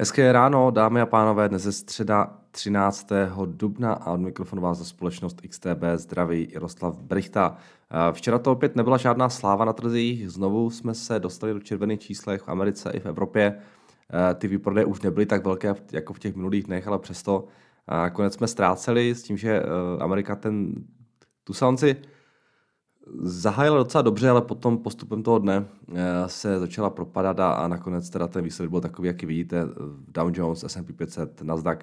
Hezké ráno, dámy a pánové, dnes je středa 13. dubna a od mikrofonu vás za společnost XTB zdraví Jaroslav Brichta. Včera to opět nebyla žádná sláva na trzích, znovu jsme se dostali do červených číslech v Americe i v Evropě. Ty výprodeje už nebyly tak velké jako v těch minulých dnech, ale přesto konec jsme ztráceli s tím, že eh, Amerika ten, tu saunci zahájila docela dobře, ale potom postupem toho dne eh, se začala propadat a, a nakonec teda ten výsledek byl takový, jaký vidíte, Dow Jones, S&P 500, Nasdaq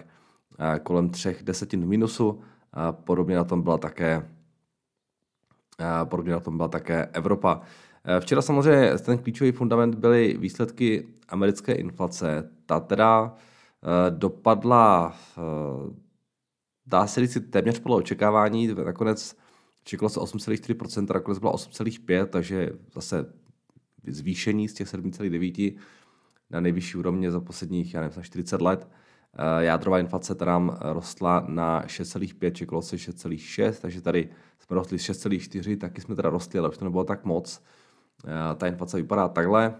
eh, kolem třech desetin minusu. Podobně na tom byla také a podobně na tom byla také Evropa. Eh, včera samozřejmě ten klíčový fundament byly výsledky americké inflace. Ta teda dopadla, dá se říct, téměř podle očekávání. Nakonec Čekalo se 8,4%, nakonec byla 8,5%, takže zase zvýšení z těch 7,9% na nejvyšší úrovně za posledních, já nevím, 40 let. Eh, jádrová inflace teda rostla na 6,5, čekalo se 6,6, takže tady jsme rostli 6,4, taky jsme teda rostli, ale už to nebylo tak moc. Eh, ta inflace vypadá takhle.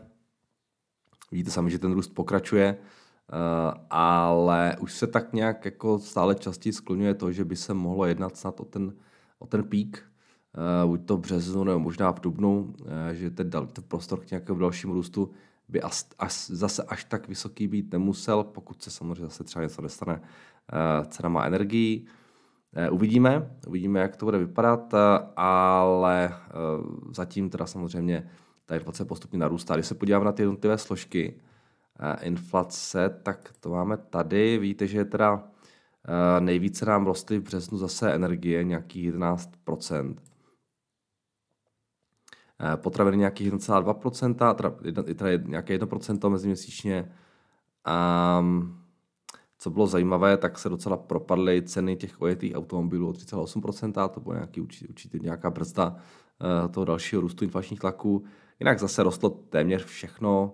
Vidíte sami, že ten růst pokračuje, eh, ale už se tak nějak jako stále častěji skloňuje to, že by se mohlo jednat snad o ten o ten pík, uh, buď to v březnu nebo možná v dubnu, uh, že ten, ten prostor k nějakému dalšímu růstu by as, as, zase až tak vysoký být nemusel, pokud se samozřejmě zase třeba něco dostane uh, cenama energií. Uvidíme, uvidíme, jak to bude vypadat, ale zatím teda samozřejmě ta inflace postupně narůstá. Když se podíváme na ty jednotlivé složky inflace, tak to máme tady. Víte, že je teda Eh, nejvíce nám rostly v březnu zase energie, nějakých 11%. Eh, potraviny nějakých 1,2%, teda, nějaké 1% meziměsíčně. A co bylo zajímavé, tak se docela propadly ceny těch ojetých automobilů o 3,8%, to bylo nějaký, určitě nějaká brzda eh, toho dalšího růstu inflačních tlaků. Jinak zase rostlo téměř všechno.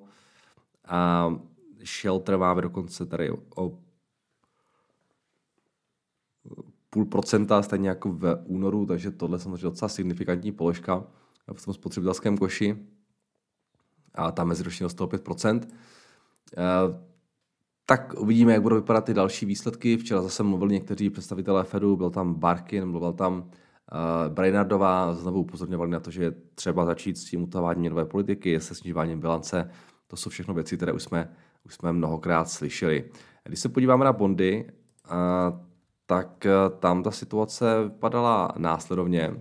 A Shell trváme dokonce tady o půl procenta, stejně jako v únoru, takže tohle je samozřejmě docela signifikantní položka v tom spotřebitelském koši. A tam meziročně dostalo 5%. Tak uvidíme, jak budou vypadat ty další výsledky. Včera zase mluvili někteří představitelé Fedu, byl tam Barkin, mluvil tam uh, Brainardová, znovu upozorňovali na to, že je třeba začít s tím utaváním měnové politiky, se snižováním bilance. To jsou všechno věci, které už jsme, už jsme mnohokrát slyšeli. Když se podíváme na bondy, uh, tak eh, tam ta situace vypadala následovně.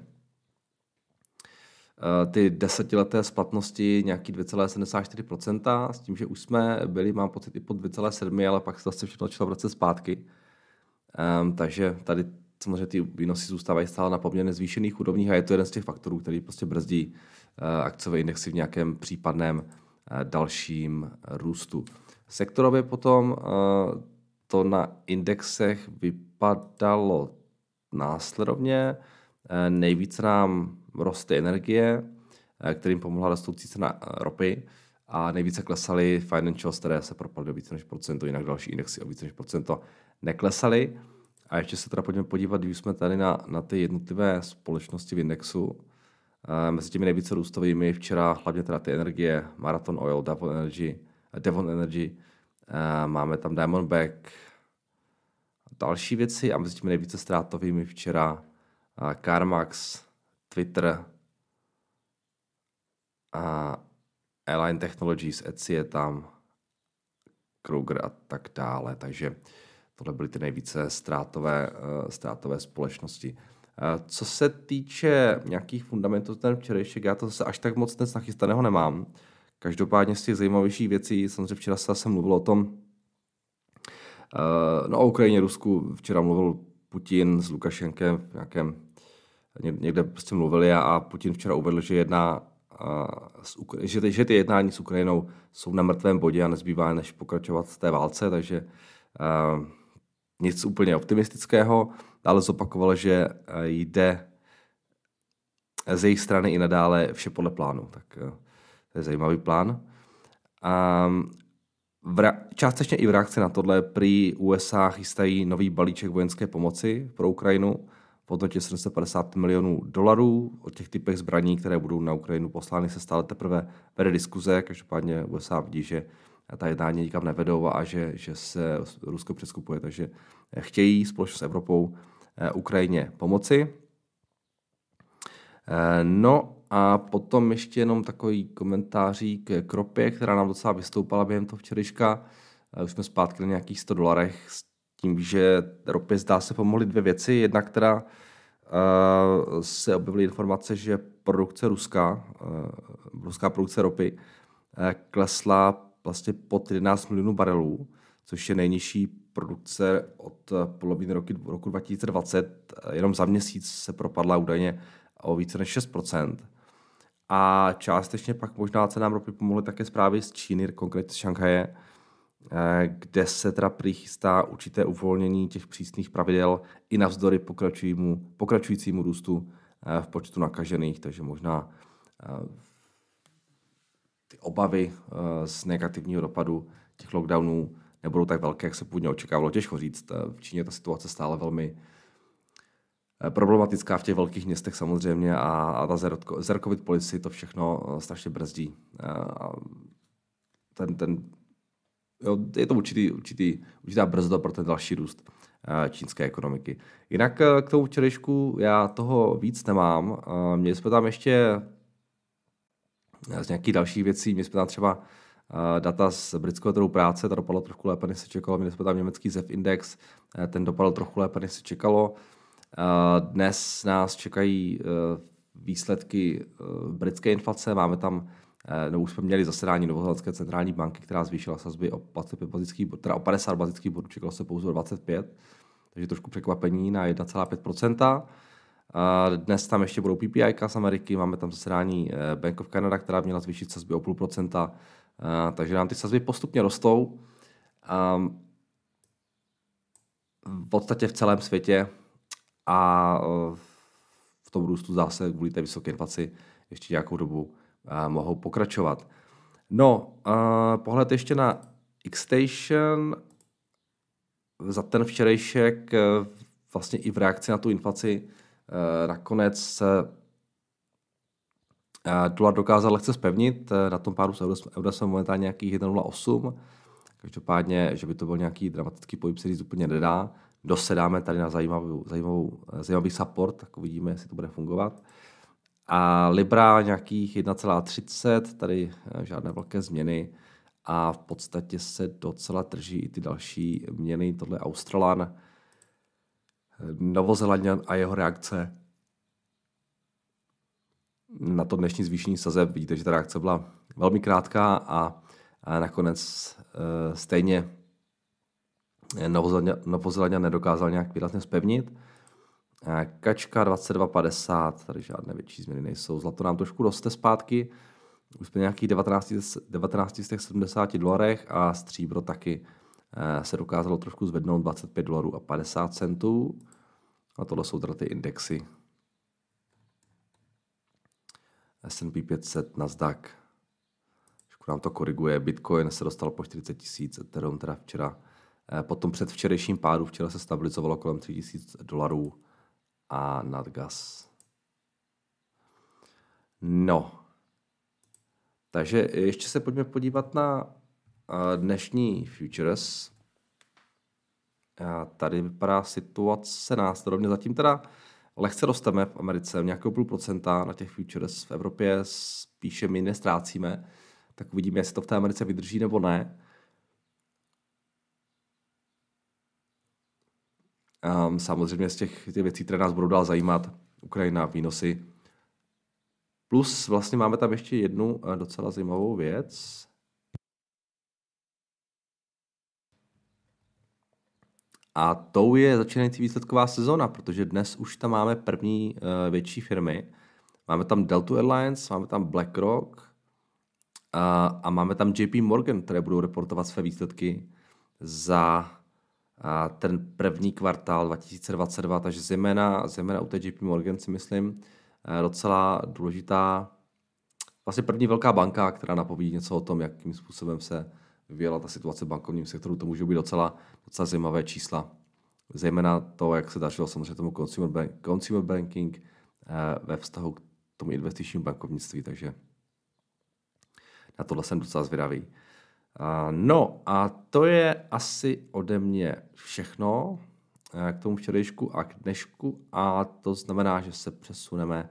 Eh, ty desetileté splatnosti nějaký 2,74%, s tím, že už jsme byli, mám pocit, i pod 2,7%, ale pak se zase všechno začalo vracet zpátky. Um, takže tady samozřejmě ty výnosy zůstávají stále na poměrně zvýšených úrovních a je to jeden z těch faktorů, který prostě brzdí uh, akciové indexy v nějakém případném uh, dalším růstu. Sektorově potom uh, to na indexech vypadalo následovně. Eh, nejvíce nám rostly energie, eh, kterým pomohla rostoucí cena eh, ropy a nejvíce klesaly financials, které se propadly o více než procento, jinak další indexy o více než procento neklesaly. A ještě se teda pojďme podívat, když jsme tady na, na ty jednotlivé společnosti v indexu. Mezi těmi nejvíce růstovými včera hlavně teda ty energie, Marathon Oil, Devon Energy, Devon Energy, máme tam Diamondback, další věci a mezi těmi nejvíce ztrátovými včera CarMax, Twitter a Airline Technologies, Etsy je tam, Kruger a tak dále. Takže tohle byly ty nejvíce ztrátové, uh, ztrátové společnosti. Uh, co se týče nějakých fundamentů ten včerejšek, já to zase až tak moc dnes nachystaného nemám. Každopádně z těch zajímavějších věcí, samozřejmě včera se zase mluvil o tom, no o Ukrajině, Rusku včera mluvil Putin s Lukašenkem v nějakém, někde prostě mluvili a, a Putin včera uvedl, že jedná uh, že, že ty jednání s Ukrajinou jsou na mrtvém bodě a nezbývá než pokračovat v té válce, takže uh, nic úplně optimistického, ale zopakoval, že jde z jejich strany i nadále vše podle plánu. Tak to je zajímavý plán. Um, v částečně i v reakci na tohle prý USA chystají nový balíček vojenské pomoci pro Ukrajinu v hodnotě 750 milionů dolarů. O těch typech zbraní, které budou na Ukrajinu poslány, se stále teprve vede diskuze. Každopádně USA vidí, že ta jednání nikam nevedou a že, že se Rusko přeskupuje. Takže chtějí společně s Evropou Ukrajině pomoci. No a potom ještě jenom takový komentářík k ropě, která nám docela vystoupala během toho včerejška. Už jsme zpátky na nějakých 100 dolarech s tím, že ropě zdá se pomohly dvě věci. Jedna, která uh, se objevily informace, že produkce Ruska, uh, ruská produkce ropy, uh, klesla vlastně pod 11 milionů barelů, což je nejnižší produkce od poloviny roku, roku 2020. Jenom za měsíc se propadla údajně o více než 6 A částečně pak možná cenám ropy pomohly také zprávy z Číny, konkrétně z Šanghaje, Eh, kde se teda přichystá určité uvolnění těch přísných pravidel i navzdory pokračujícímu, pokračujícímu růstu eh, v počtu nakažených, takže možná eh, ty obavy z negativního dopadu těch lockdownů nebudou tak velké, jak se původně očekávalo. Těžko říct. V Číně ta situace stále velmi problematická v těch velkých městech samozřejmě a, a ta zerkovit policii to všechno strašně brzdí. Ten, ten jo, je to určitý, určitý, určitá brzda pro ten další růst eh, čínské ekonomiky. Jinak eh, k tomu včerejšku já toho víc nemám. Eh, měli jsme tam ještě z nějakých dalších věcí, měli jsme tam třeba data z britského trhu práce, to dopadlo trochu lépe, než se čekalo. Měli jsme tam německý ZEF index, ten dopadl trochu lépe, než se čekalo. Dnes nás čekají výsledky britské inflace, máme tam Eh, no už jsme měli zasedání Novozelandské centrální banky, která zvýšila sazby o, 25 bazických, teda o 50 bazických bodů, čekalo se pouze o 25, takže trošku překvapení na 1,5%. Dnes tam ještě budou PPI z Ameriky, máme tam zasedání eh, Bank of Canada, která měla zvýšit sazby o půl procenta, eh, takže nám ty sazby postupně rostou. V podstatě v celém světě a v tom růstu zase kvůli té vysoké inflaci ještě nějakou dobu mohou pokračovat. No, pohled ještě na Xstation. Za ten včerejšek vlastně i v reakci na tu inflaci nakonec se dolar dokázal lehce spevnit. Na tom páru se euro jsme momentálně nějakých 1,08. Každopádně, že by to byl nějaký dramatický pohyb, se úplně nedá. Dosedáme tady na zajímavou, zajímavou, zajímavý support, tak uvidíme, jestli to bude fungovat. A Libra nějakých 1,30, tady eh, žádné velké změny a v podstatě se docela drží i ty další měny. Tohle Australan, eh, Novozelandian a jeho reakce na to dnešní zvýšení sazeb. Vidíte, že ta reakce byla velmi krátká a, nakonec e, stejně Novozelandian nedokázal nějak výrazně spevnit. Kačka 22,50, tady žádné větší změny nejsou. Zlato nám trošku roste zpátky, už jsme nějakých 19, 1970 dolarech a stříbro taky eh, se dokázalo trošku zvednout 25 dolarů a 50 centů. A tohle jsou teda ty indexy. S&P 500, Nasdaq. Trošku nám to koriguje. Bitcoin se dostal po 40 tisíc, Ethereum teda včera. Eh, potom před včerejším pádu včera se stabilizovalo kolem 3000 dolarů a nadgas. No, takže ještě se pojďme podívat na dnešní futures. A tady vypadá situace následovně. Zatím teda lehce rosteme v Americe, nějakého půl procenta na těch futures v Evropě spíše my nestrácíme. Tak uvidíme, jestli to v té Americe vydrží nebo ne. Um, samozřejmě z těch, těch věcí, které nás budou dál zajímat, Ukrajina, výnosy. Plus vlastně máme tam ještě jednu uh, docela zajímavou věc. A tou je začínající výsledková sezona, protože dnes už tam máme první uh, větší firmy. Máme tam Delta Airlines, máme tam BlackRock uh, a máme tam JP Morgan, které budou reportovat své výsledky za a ten první kvartál 2022, takže zejména, zejména u té JP Morgan si myslím eh, docela důležitá, vlastně první velká banka, která napoví něco o tom, jakým způsobem se vyvíjela ta situace v bankovním sektoru, to může být docela, docela zajímavé čísla. Zejména to, jak se dařilo samozřejmě tomu consumer, bank, consumer banking eh, ve vztahu k tomu investičnímu bankovnictví, takže na tohle jsem docela zvědavý. No a to je asi ode mě všechno k tomu včerejšku a k dnešku a to znamená, že se přesuneme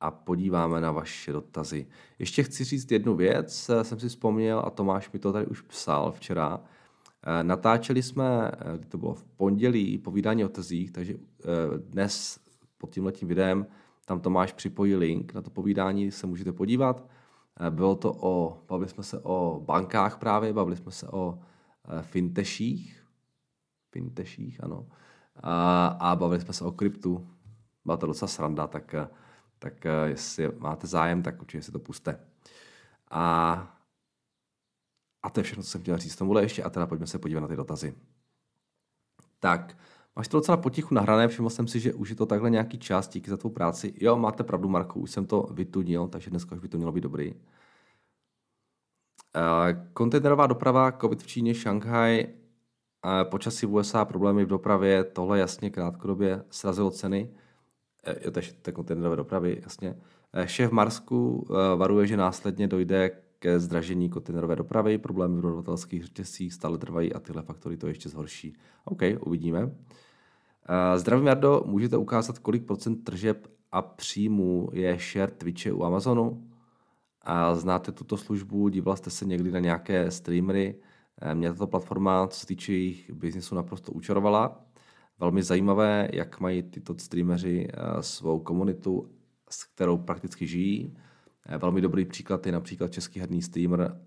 a podíváme na vaše dotazy. Ještě chci říct jednu věc, jsem si vzpomněl a Tomáš mi to tady už psal včera. Natáčeli jsme, to bylo v pondělí, povídání o tezích, takže dnes pod tímhletím videem tam Tomáš připojí link na to povídání, se můžete podívat. Bylo to o, bavili jsme se o bankách právě, bavili jsme se o finteších, finteších, ano, a, a bavili jsme se o kryptu. Byla to docela sranda, tak, tak jestli máte zájem, tak určitě si to puste. A, a to je všechno, co jsem chtěl říct tomuhle ještě a teda pojďme se podívat na ty dotazy. Tak, máš to docela potichu nahrané, všiml jsem si, že už je to takhle nějaký čas, díky za tvou práci. Jo, máte pravdu, Marku, už jsem to vytunil, takže dneska už by to mělo být dobrý. Kontejnerová doprava, COVID v Číně, Šanghaj, počasí v USA, problémy v dopravě, tohle jasně krátkodobě srazilo ceny. E, jo, to je kontejnerové dopravy, jasně. Šéf Marsku varuje, že následně dojde ke zdražení kontejnerové dopravy, problémy v dodavatelských řetězcích stále trvají a tyhle faktory to ještě zhorší. OK, uvidíme. Zdravím, Jardo, můžete ukázat, kolik procent tržeb a příjmů je share Twitche u Amazonu? A znáte tuto službu, díval jste se někdy na nějaké streamery? Eh, mě tato platforma, co se týče jejich biznisu, naprosto učarovala. Velmi zajímavé, jak mají tyto streameři eh, svou komunitu, s kterou prakticky žijí. Eh, velmi dobrý příklad je například český herní streamer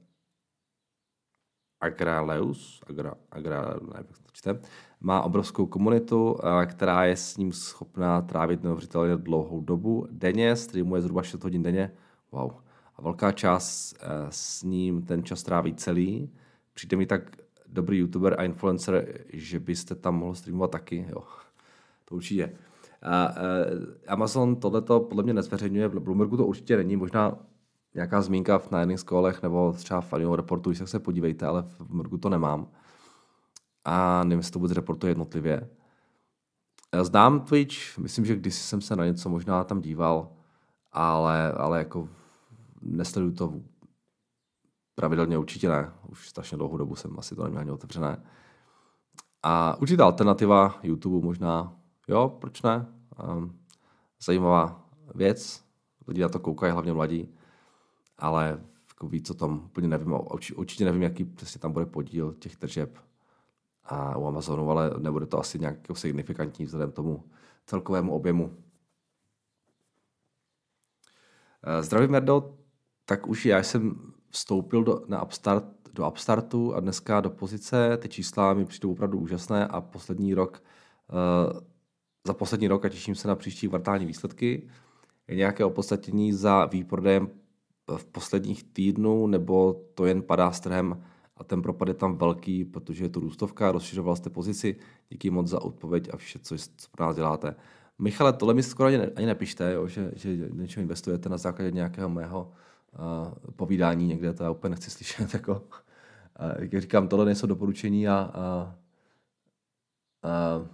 Agraleus, Agra, Agra, nevím, jak to čte, má obrovskou komunitu, která je s ním schopná trávit neuvěřitelně dlouhou dobu. Denně streamuje zhruba 6 hodin denně. Wow. A velká část s ním ten čas tráví celý přijde mi tak dobrý youtuber a influencer, že byste tam mohl streamovat taky, jo. To určitě. A, uh, Amazon tohleto podle mě nezveřejňuje, v Bloombergu to určitě není, možná nějaká zmínka v na skolech nebo třeba v Annual reportu, když se podívejte, ale v Bloombergu to nemám. A nevím, jestli to vůbec reportuje jednotlivě. Znám Twitch, myslím, že když jsem se na něco možná tam díval, ale, ale jako nesleduju to pravidelně určitě ne. Už strašně dlouhou dobu jsem asi to neměl ani otevřené. A určitě alternativa YouTube možná, jo, proč ne? Um, zajímavá věc, lidi na to koukají, hlavně mladí, ale jako víc o tom úplně nevím, určitě nevím, jaký přesně tam bude podíl těch tržeb a u Amazonu, ale nebude to asi nějak jako signifikantní vzhledem tomu celkovému objemu. Eh, zdravím, Merdo, tak už já jsem vstoupil do, na Upstart, do Upstartu a dneska do pozice. Ty čísla mi přijdou opravdu úžasné a poslední rok, uh, za poslední rok a těším se na příští kvartální výsledky. Je nějaké opodstatnění za výprodejem v posledních týdnů, nebo to jen padá s trhem a ten propad je tam velký, protože je to růstovka, rozšiřoval jste pozici. Díky moc za odpověď a vše, co, co pro nás děláte. Michale, tohle mi skoro ani, ne, ani nepište, jo, že, že něčeho investujete na základě nějakého mého uh, povídání někde, to já úplně nechci slyšet. Jako, uh, jak říkám, tohle nejsou doporučení a, a, a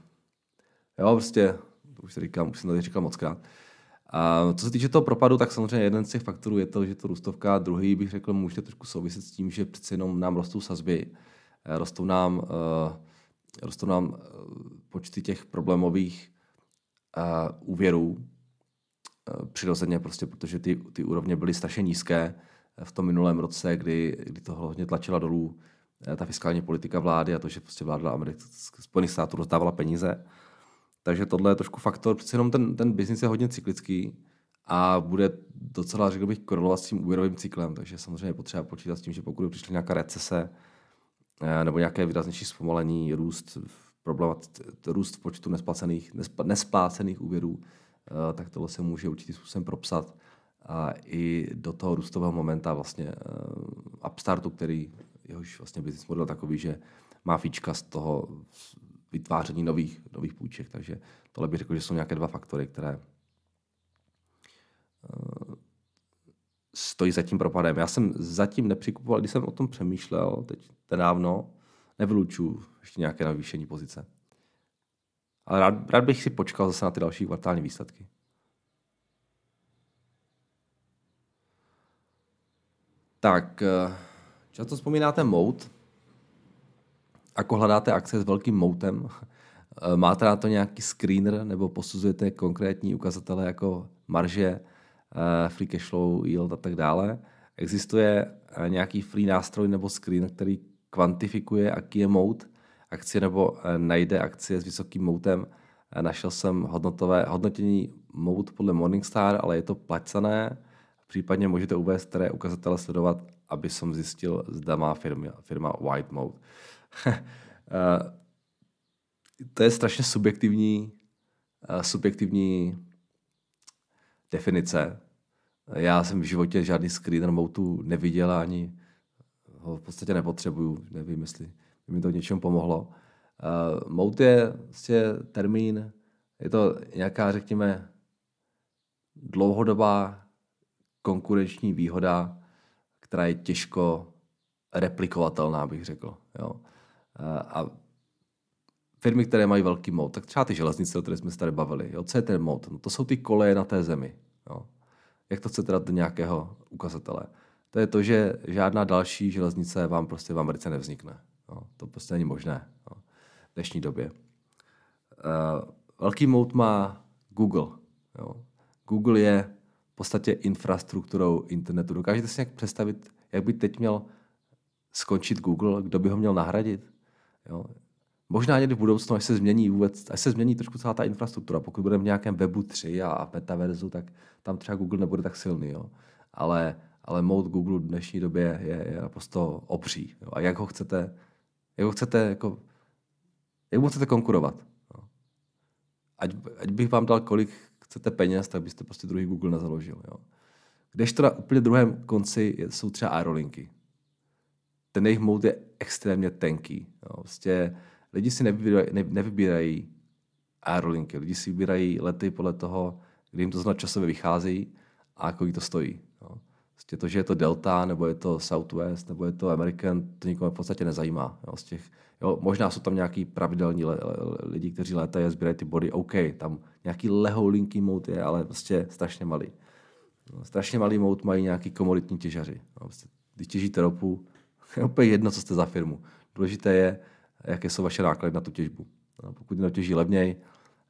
jo, prostě, to už se říkám, už jsem to říkal moc krát. A co se týče toho propadu, tak samozřejmě jeden z těch faktorů je to, že to růstovka, druhý bych řekl, může trošku souviset s tím, že přece jenom nám rostou sazby, eh, rostou nám, uh, rostou nám počty těch problémových uh, úvěrů, Eh, přirozeně, prostě protože ty, ty úrovně byly strašně nízké v tom minulém roce, kdy, kdy to hodně tlačila dolů eh, ta fiskální politika vlády a to, že prostě vláda Amerik- Spojených států rozdávala peníze. Takže tohle je trošku faktor, přece jenom ten, ten biznis je hodně cyklický a bude docela, řekl bych, korelovat s tím úvěrovým cyklem, takže samozřejmě je potřeba počítat s tím, že pokud přišla nějaká recese eh, nebo nějaké výraznější zpomalení, růst v problemat, růst v počtu nesplacených, nesplácených úvěrů, Eh, tak tohle se může určitým způsobem propsat a i do toho růstového momenta vlastně uh, upstartu, který jehož vlastně business model takový, že má fíčka z toho vytváření nových, nových půjček. Takže tohle bych řekl, že jsou nějaké dva faktory, které uh, stojí za tím propadem. Já jsem zatím nepřikupoval, když jsem o tom přemýšlel teď nedávno, nevylučuju ještě nějaké navýšení pozice. Ale rád, rád bych si počkal zase na ty další kvartální výsledky. Tak, Často vzpomínáte mout, jako hledáte akce s velkým moutem, máte na to nějaký screener nebo posuzujete konkrétní ukazatele jako marže, eh, free cash flow, yield a tak dále. Existuje eh, nějaký free nástroj nebo screen, který kvantifikuje, jaký je mout akcie nebo eh, najde akcie s vysokým moutem. Našel jsem hodnotové, hodnotění mout podle Morningstar, ale je to placené. Případně můžete uvést, které ukazatele sledovat, aby som zjistil, zda má firma, firma White Mode. to je strašně subjektivní, subjektivní definice. Já jsem v životě žádný screener moutu neviděl ani ho v podstatě nepotřebuju. Nevím, jestli mi to něčemu pomohlo. Uh, mout je vlastně termín, je to nějaká, řekněme, dlouhodobá konkurenční výhoda, která je těžko replikovatelná, bych řekl. Jo. Uh, a firmy, které mají velký mout, tak třeba ty železnice, o které jsme se tady bavili. Jo? Co je ten mout? No to jsou ty koleje na té zemi. Jo? Jak to chcete dát do nějakého ukazatele? To je to, že žádná další železnice vám prostě v Americe nevznikne. Jo? To prostě není možné jo? v dnešní době. Uh, velký mout má Google. Jo? Google je v podstatě infrastrukturou internetu. Dokážete si nějak představit, jak by teď měl skončit Google, kdo by ho měl nahradit? Jo? Možná někdy v budoucnu, až se změní vůbec, až se změní trošku celá ta infrastruktura, pokud budeme v nějakém webu 3 a, a metaverzu, tak tam třeba Google nebude tak silný, jo. Ale, ale mode Google v dnešní době je, je naprosto obří. Jo. A jak ho chcete, jak ho chcete, jako, jak mu chcete konkurovat? Jo. Ať, ať, bych vám dal, kolik chcete peněz, tak byste prostě druhý Google nezaložil. Jo. Kdežto na úplně druhém konci jsou třeba aerolinky. Ten jejich mode je extrémně tenký. Jo. Prostě lidi si nevybírají, ne, nevybírají aerolinky, lidi si vybírají lety podle toho, kdy jim to znamená časově vychází a kolik to stojí. Jo. Prostě to, že je to Delta, nebo je to Southwest, nebo je to American, to nikomu v podstatě nezajímá. Jo. Z těch, jo, možná jsou tam nějaký pravidelní le, lidi, kteří létají a sbírají ty body, OK, tam nějaký lehoulinký mout je, ale prostě strašně malý. No, strašně malý mout mají nějaký komoditní těžaři. Jo. Prostě, když těžíte ropu, je úplně jedno, co jste za firmu. Důležité je, jaké jsou vaše náklady na tu těžbu. No, pokud to těží levněji,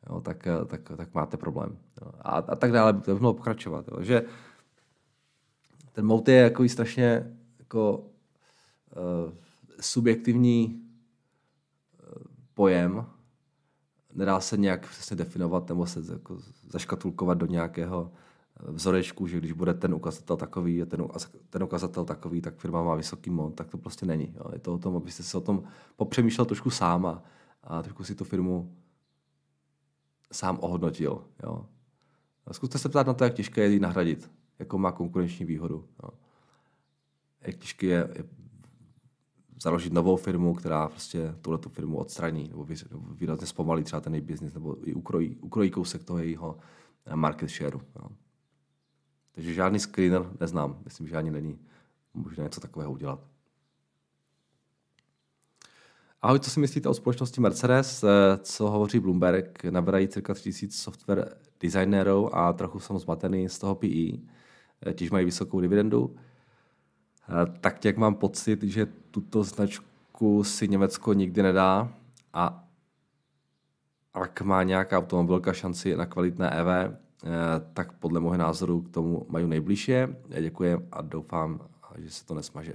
jo, tak, tak, tak máte problém. Jo. A, a tak dále, to by mělo pokračovat. Jo. Že ten mout je jako strašně jako, uh, subjektivní uh, pojem, nedá se nějak přesně definovat nebo se jako zaškatulkovat do nějakého vzorečku, že když bude ten ukazatel takový a ten, ten ukazatel takový, tak firma má vysoký mont, tak to prostě není. Jo. Je to o tom, abyste se o tom popřemýšlel trošku sám a, a trošku si tu firmu sám ohodnotil. Jo. Zkuste se ptát na to, jak těžké je ji nahradit, jakou má konkurenční výhodu. Jo. Jak těžké je, je založit novou firmu, která prostě tuhle tu firmu odstraní nebo výrazně zpomalí třeba ten její biznis nebo i ukrojí, ukrojí kousek toho jejího market shareu. Jo. Takže žádný screener neznám. Myslím, že ani není možné něco takového udělat. Ahoj, co si myslíte o společnosti Mercedes? Eh, co hovoří Bloomberg? Naberají cirka 3000 software designérů a trochu jsem zmatený z toho PE. Eh, Těž mají vysokou dividendu. Eh, tak jak mám pocit, že tuto značku si Německo nikdy nedá a ak má nějaká automobilka šanci na kvalitné EV, Eh, tak podle mého názoru k tomu mají nejbližšie. Děkuji a doufám, že se to nesmaže.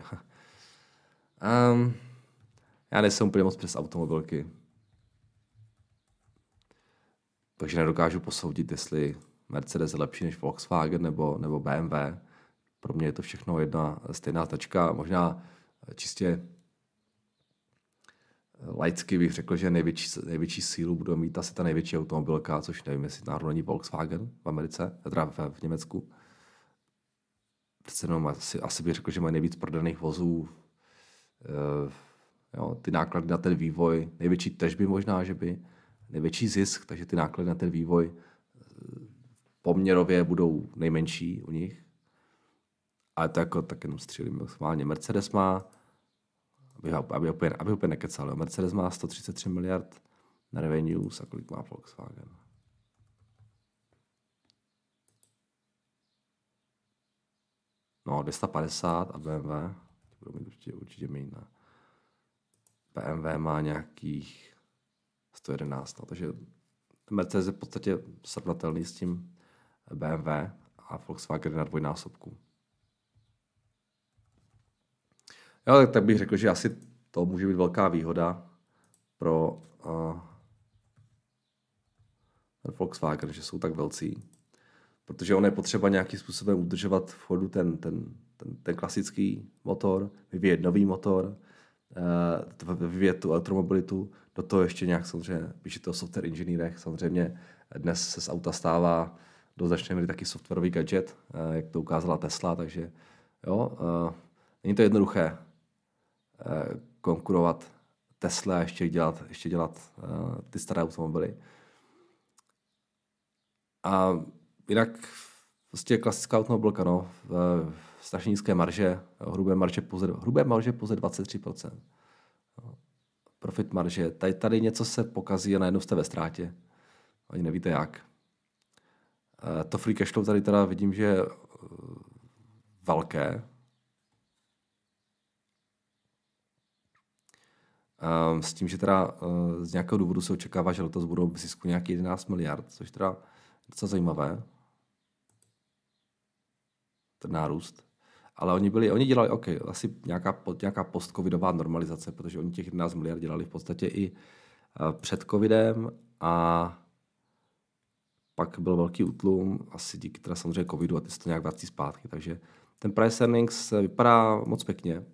um, já nejsem úplně moc přes automobilky. Takže nedokážu posoudit, jestli Mercedes je lepší než Volkswagen nebo, nebo BMW. Pro mě je to všechno jedna stejná tačka. Možná čistě laicky bych řekl, že největší, největší sílu bude mít asi ta největší automobilka, což nevím, jestli náhodou není Volkswagen v Americe, teda v, v Německu. Přece jenom asi, asi bych řekl, že mají nejvíc prodaných vozů, e, jo, ty náklady na ten vývoj, největší težby možná, že by, největší zisk, takže ty náklady na ten vývoj eh, poměrově budou nejmenší u nich. Ale to jako tak jenom střílím. Mercedes má aby, úplně, aby nekecal. Jo. Mercedes má 133 miliard na revenues a kolik má Volkswagen? No, 250 a BMW, budou mít určitě, určitě méně. BMW má nějakých 111, no, takže Mercedes je v podstatě srovnatelný s tím BMW a Volkswagen na dvojnásobku. Jo, tak, tak bych řekl, že asi to může být velká výhoda pro uh, Volkswagen, že jsou tak velcí. Protože on je potřeba nějakým způsobem udržovat v chodu ten, ten, ten, ten klasický motor, vyvíjet nový motor, uh, vyvíjet tu elektromobilitu, do toho ještě nějak samozřejmě píše to software inženýrech. Samozřejmě dnes se z auta stává do značné míry taky softwarový gadget, uh, jak to ukázala Tesla, takže jo, není to jednoduché konkurovat Tesla a ještě dělat, ještě dělat uh, ty staré automobily. A jinak prostě klasická automobilka, no, strašně nízké marže, hrubé marže pouze, hrubé marže pouze 23%. No, profit marže. Tady, tady něco se pokazí a najednou jste ve ztrátě. Ani nevíte jak. Uh, to free cash flow tady teda vidím, že je velké, s tím, že teda uh, z nějakého důvodu se očekává, že letos budou v zisku nějaký 11 miliard, což teda docela zajímavé. Ten nárůst. Ale oni byli, oni dělali, OK, asi nějaká, nějaká post-covidová normalizace, protože oni těch 11 miliard dělali v podstatě i uh, před covidem a pak byl velký útlum, asi díky teda samozřejmě covidu a ty se to nějak vrací zpátky, takže ten price earnings vypadá moc pěkně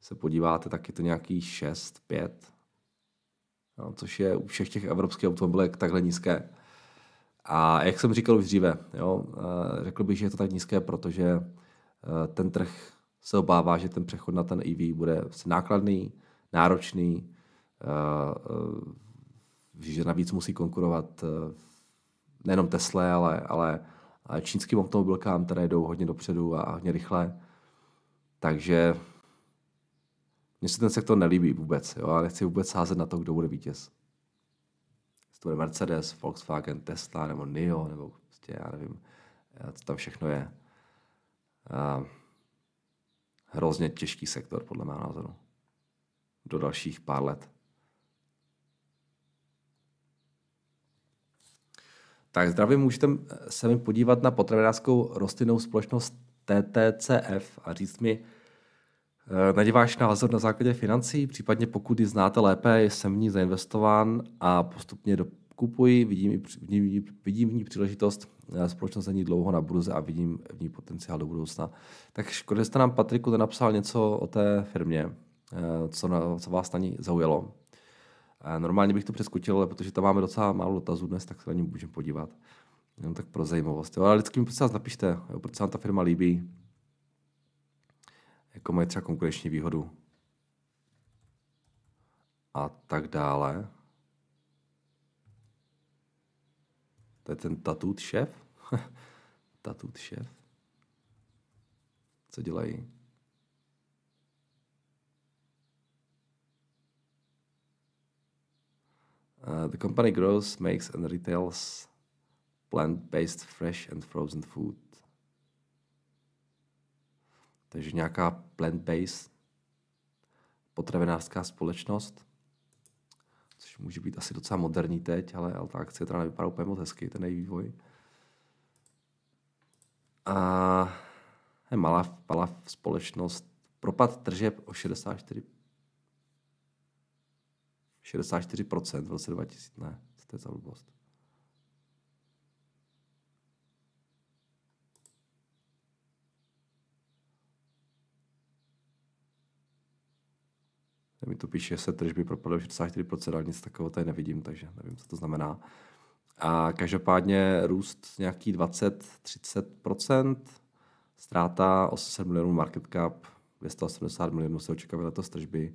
se podíváte, tak je to nějaký 6, 5, no, což je u všech těch evropských automobilek takhle nízké. A jak jsem říkal už dříve, jo, eh, řekl bych, že je to tak nízké, protože eh, ten trh se obává, že ten přechod na ten EV bude nákladný, náročný, eh, že navíc musí konkurovat nejenom Tesla, ale, ale čínským automobilkám, které jdou hodně dopředu a hodně rychle. Takže mně se ten sektor nelíbí vůbec. Jo? Já nechci vůbec sázet na to, kdo bude vítěz. Jestli to bude Mercedes, Volkswagen, Tesla nebo NIO, nebo prostě já nevím, co tam všechno je. A hrozně těžký sektor, podle mého názoru. Do dalších pár let. Tak zdravím, můžete se mi podívat na potravinářskou rostlinnou společnost TTCF a říct mi, Eh, Nadě váš názor na základě financí, případně pokud ji znáte lépe, jsem v ní zainvestován a postupně dokupuji, vidím, vidím, vidím v ní příležitost, eh, společnost není dlouho na burze a vidím v ní potenciál do budoucna. Tak škoda, jste nám, Patriku, napsal něco o té firmě, eh, co, na, co vás na ní zaujalo. Normálně bych to přeskutil, ale protože tam máme docela málo dotazů dnes, tak se na ní můžeme podívat. Jenom tak pro zajímavost. Jo, ale vždycky mi prostě napište, jo, proč se vám ta firma líbí, jako mají třeba konkurenční výhodu a tak dále. To je ten tatut šéf? tatut šéf? Co dělají? Uh, the company grows, makes and retails plant-based fresh and frozen food. Takže nějaká plant-based potravinářská společnost, což může být asi docela moderní teď, ale, ale ta akce teda nevypadá úplně moc hezky, ten její vývoj. A je malá, malá společnost. Propad tržeb o 64 64% v roce 2000. Ne, to je za blbost? Mi to píše, že se tržby propadly o 64%, ale nic takového tady nevidím, takže nevím, co to znamená. A každopádně růst nějaký 20-30%, ztráta 800 milionů market cap, 280 milionů se očekávají letos tržby.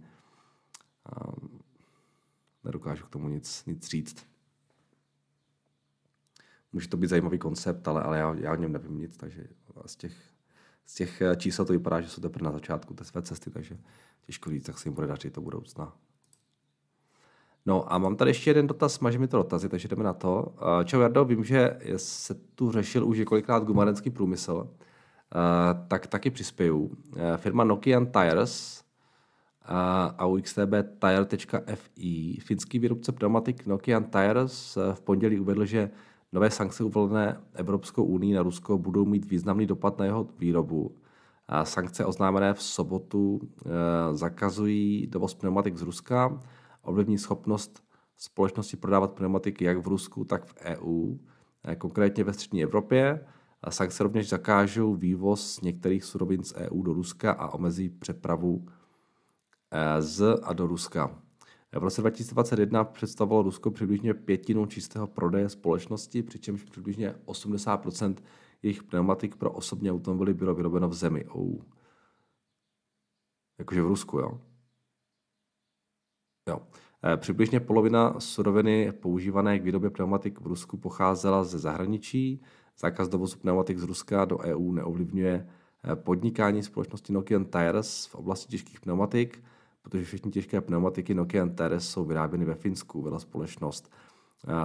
A nedokážu k tomu nic, nic říct. Může to být zajímavý koncept, ale, ale já, já o něm nevím nic, takže z těch, z těch čísel to vypadá, že jsou teprve na začátku té své cesty, takže těžko říct, jak se jim bude dařit do budoucna. No a mám tady ještě jeden dotaz, maže mi to dotazy, takže jdeme na to. Čau Jardo, vím, že se tu řešil už několikrát gumarenský průmysl tak taky přispěju. Firma Nokian Tires a u xtbtire.fi finský výrobce pneumatik Nokian Tires v pondělí uvedl, že nové sankce uvolené Evropskou unii na Rusko budou mít významný dopad na jeho výrobu. A sankce oznámené v sobotu zakazují dovoz pneumatik z Ruska, ovlivní schopnost společnosti prodávat pneumatiky jak v Rusku, tak v EU, konkrétně ve střední Evropě. Sankce rovněž zakážou vývoz některých surovin z EU do Ruska a omezí přepravu eh, z a do Ruska. V roce 2021 představovalo Rusko přibližně pětinu čistého prodeje společnosti, přičemž přibližně 80% jejich pneumatik pro osobní automobily bylo vyrobeno v zemi. Oh. Jakože v Rusku, jo? Jo. Eh, přibližně polovina suroviny používané k výrobě pneumatik v Rusku pocházela ze zahraničí. Zákaz dovozu pneumatik z Ruska do EU neovlivňuje eh, podnikání společnosti Nokian Tires v oblasti těžkých pneumatik, protože všechny těžké pneumatiky Nokian Tires jsou vyráběny ve Finsku, vedla společnost.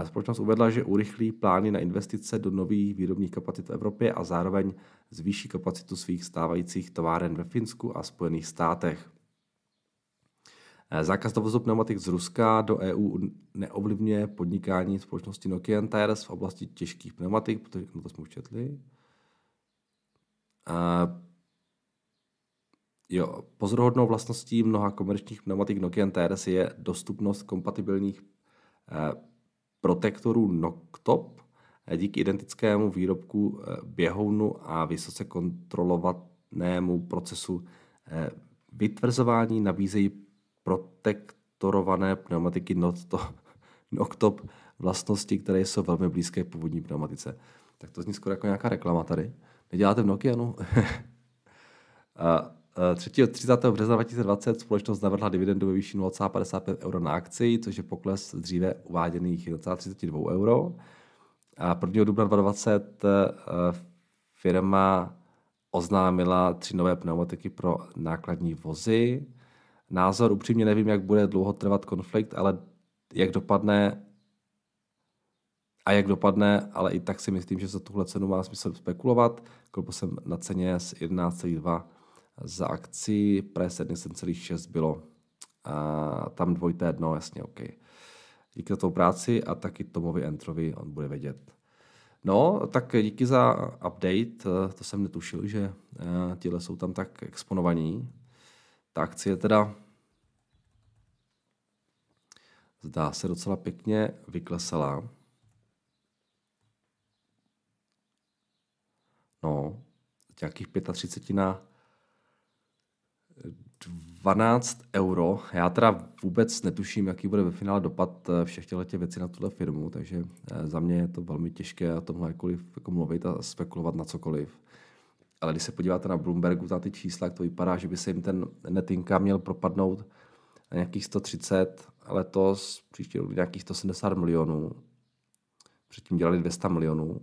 Společnost uvedla, že urychlí plány na investice do nových výrobních kapacit v Evropě a zároveň zvýší kapacitu svých stávajících továren ve Finsku a Spojených státech. Eh, zákaz dovozu pneumatik z Ruska do EU neovlivňuje podnikání společnosti Nokian Tires v oblasti těžkých pneumatik, protože no to jsme už četli. A jo, pozoruhodnou vlastností mnoha komerčních pneumatik Nokian Tires je dostupnost kompatibilních eh, protektorů Noctop eh, díky identickému výrobku běhounu a vysoce kontrolovanému procesu vytvrzování nabízejí protektorované pneumatiky Noctop vlastnosti, které jsou velmi blízké původní pneumatice. Tak to zní skoro jako nějaká reklama tady. Neděláte v Nokianu? 3. 30. března 2020 společnost navrhla dividendu ve výši 0,55 euro na akci, což je pokles z dříve uváděných 1,32 euro. A 1. dubna 2020 firma oznámila tři nové pneumatiky pro nákladní vozy názor. Upřímně nevím, jak bude dlouho trvat konflikt, ale jak dopadne a jak dopadne, ale i tak si myslím, že za tuhle cenu má smysl spekulovat. Koupil jsem na ceně z 11,2 za akci, pres 7,6 bylo a tam dvojité dno, jasně, OK. Díky za tou práci a taky Tomovi Entrovi, on bude vědět. No, tak díky za update, to jsem netušil, že eh, tihle jsou tam tak exponovaní. Ta akcie teda zdá se docela pěkně vyklesala. No, nějakých 35 na 12 euro. Já teda vůbec netuším, jaký bude ve finále dopad eh, všech těchto věcí na tuhle firmu, takže eh, za mě je to velmi těžké o tomhle jakkoliv jako mluvit a spekulovat na cokoliv. Ale když se podíváte na Bloombergu, na ty čísla, jak to vypadá, že by se jim ten net income měl propadnout na nějakých 130, letos, příští rok nějakých 170 milionů. Předtím dělali 200 milionů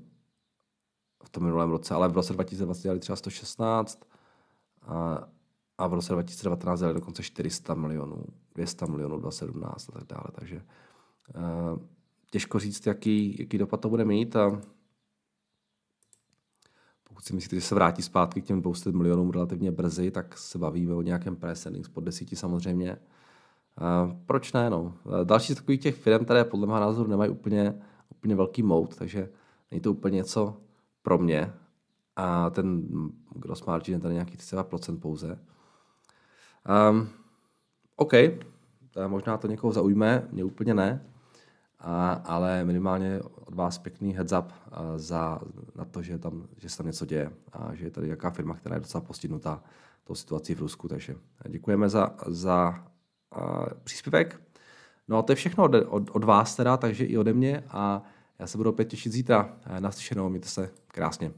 v tom minulém roce, ale v roce 2020 dělali třeba 116 a, a v roce 2019 dělali dokonce 400 milionů, 200 milionů 2017 a tak dále. Takže uh, těžko říct, jaký, jaký dopad to bude mít a pokud si myslíte, že se vrátí zpátky k těm 200 milionům relativně brzy, tak se bavíme o nějakém press pod desíti samozřejmě. Uh, proč ne? No? Další z takových těch firm, které podle mého názoru nemají úplně, úplně velký mout, takže není to úplně něco pro mě. A ten gross margin je tady nějaký 30% pouze. Um, OK, možná to někoho zaujme, mě úplně ne, a, ale minimálně od vás pěkný heads up za, na to, že, tam, že se tam něco děje a že je tady nějaká firma, která je docela postihnutá tou situací v Rusku. Takže děkujeme za, za příspěvek. No a to je všechno od, od, od vás teda, takže i ode mě a já se budu opět těšit zítra. Naslyšenou, mějte se krásně.